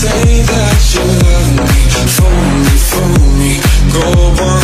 say that you love me, fool me, fool me, go on.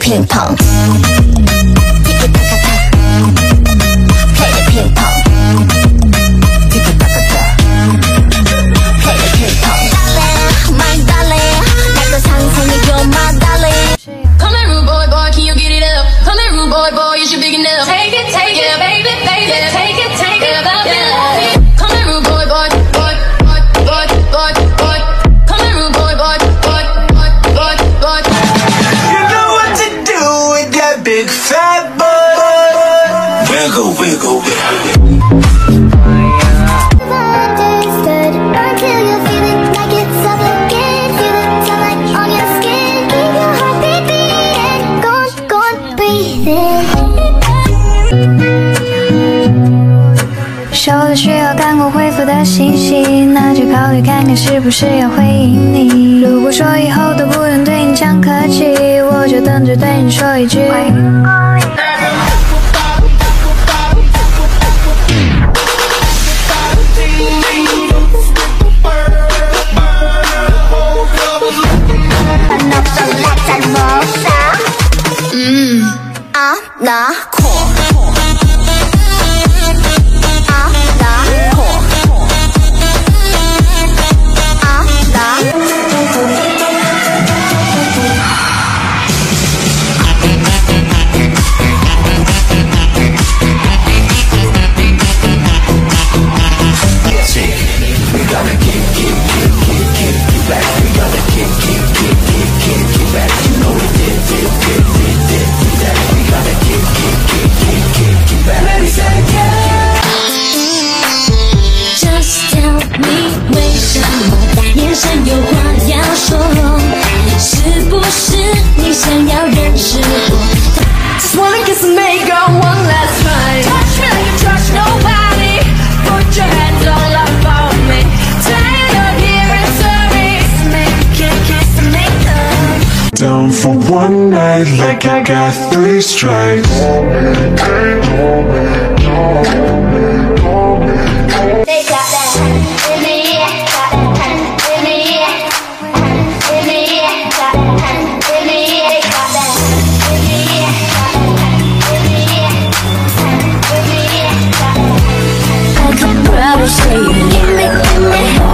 ping pong. Play the ping pong. Play the ping pong. Darling, my darling, 내거 상상해 you, my darling. Come here, rude boy, boy, can you get it up? Come here, rude boy, boy, you should big enough. Take it, take it, baby, baby, take it. 收到需要感官恢复的信息，那就考虑看看是不是要回应你。如果说以后都不用对你讲客气。down for one night like I got three strikes They got that in the air, in the air, in the air, in the air, in the air, in the air, in the air, in the air. I could probably.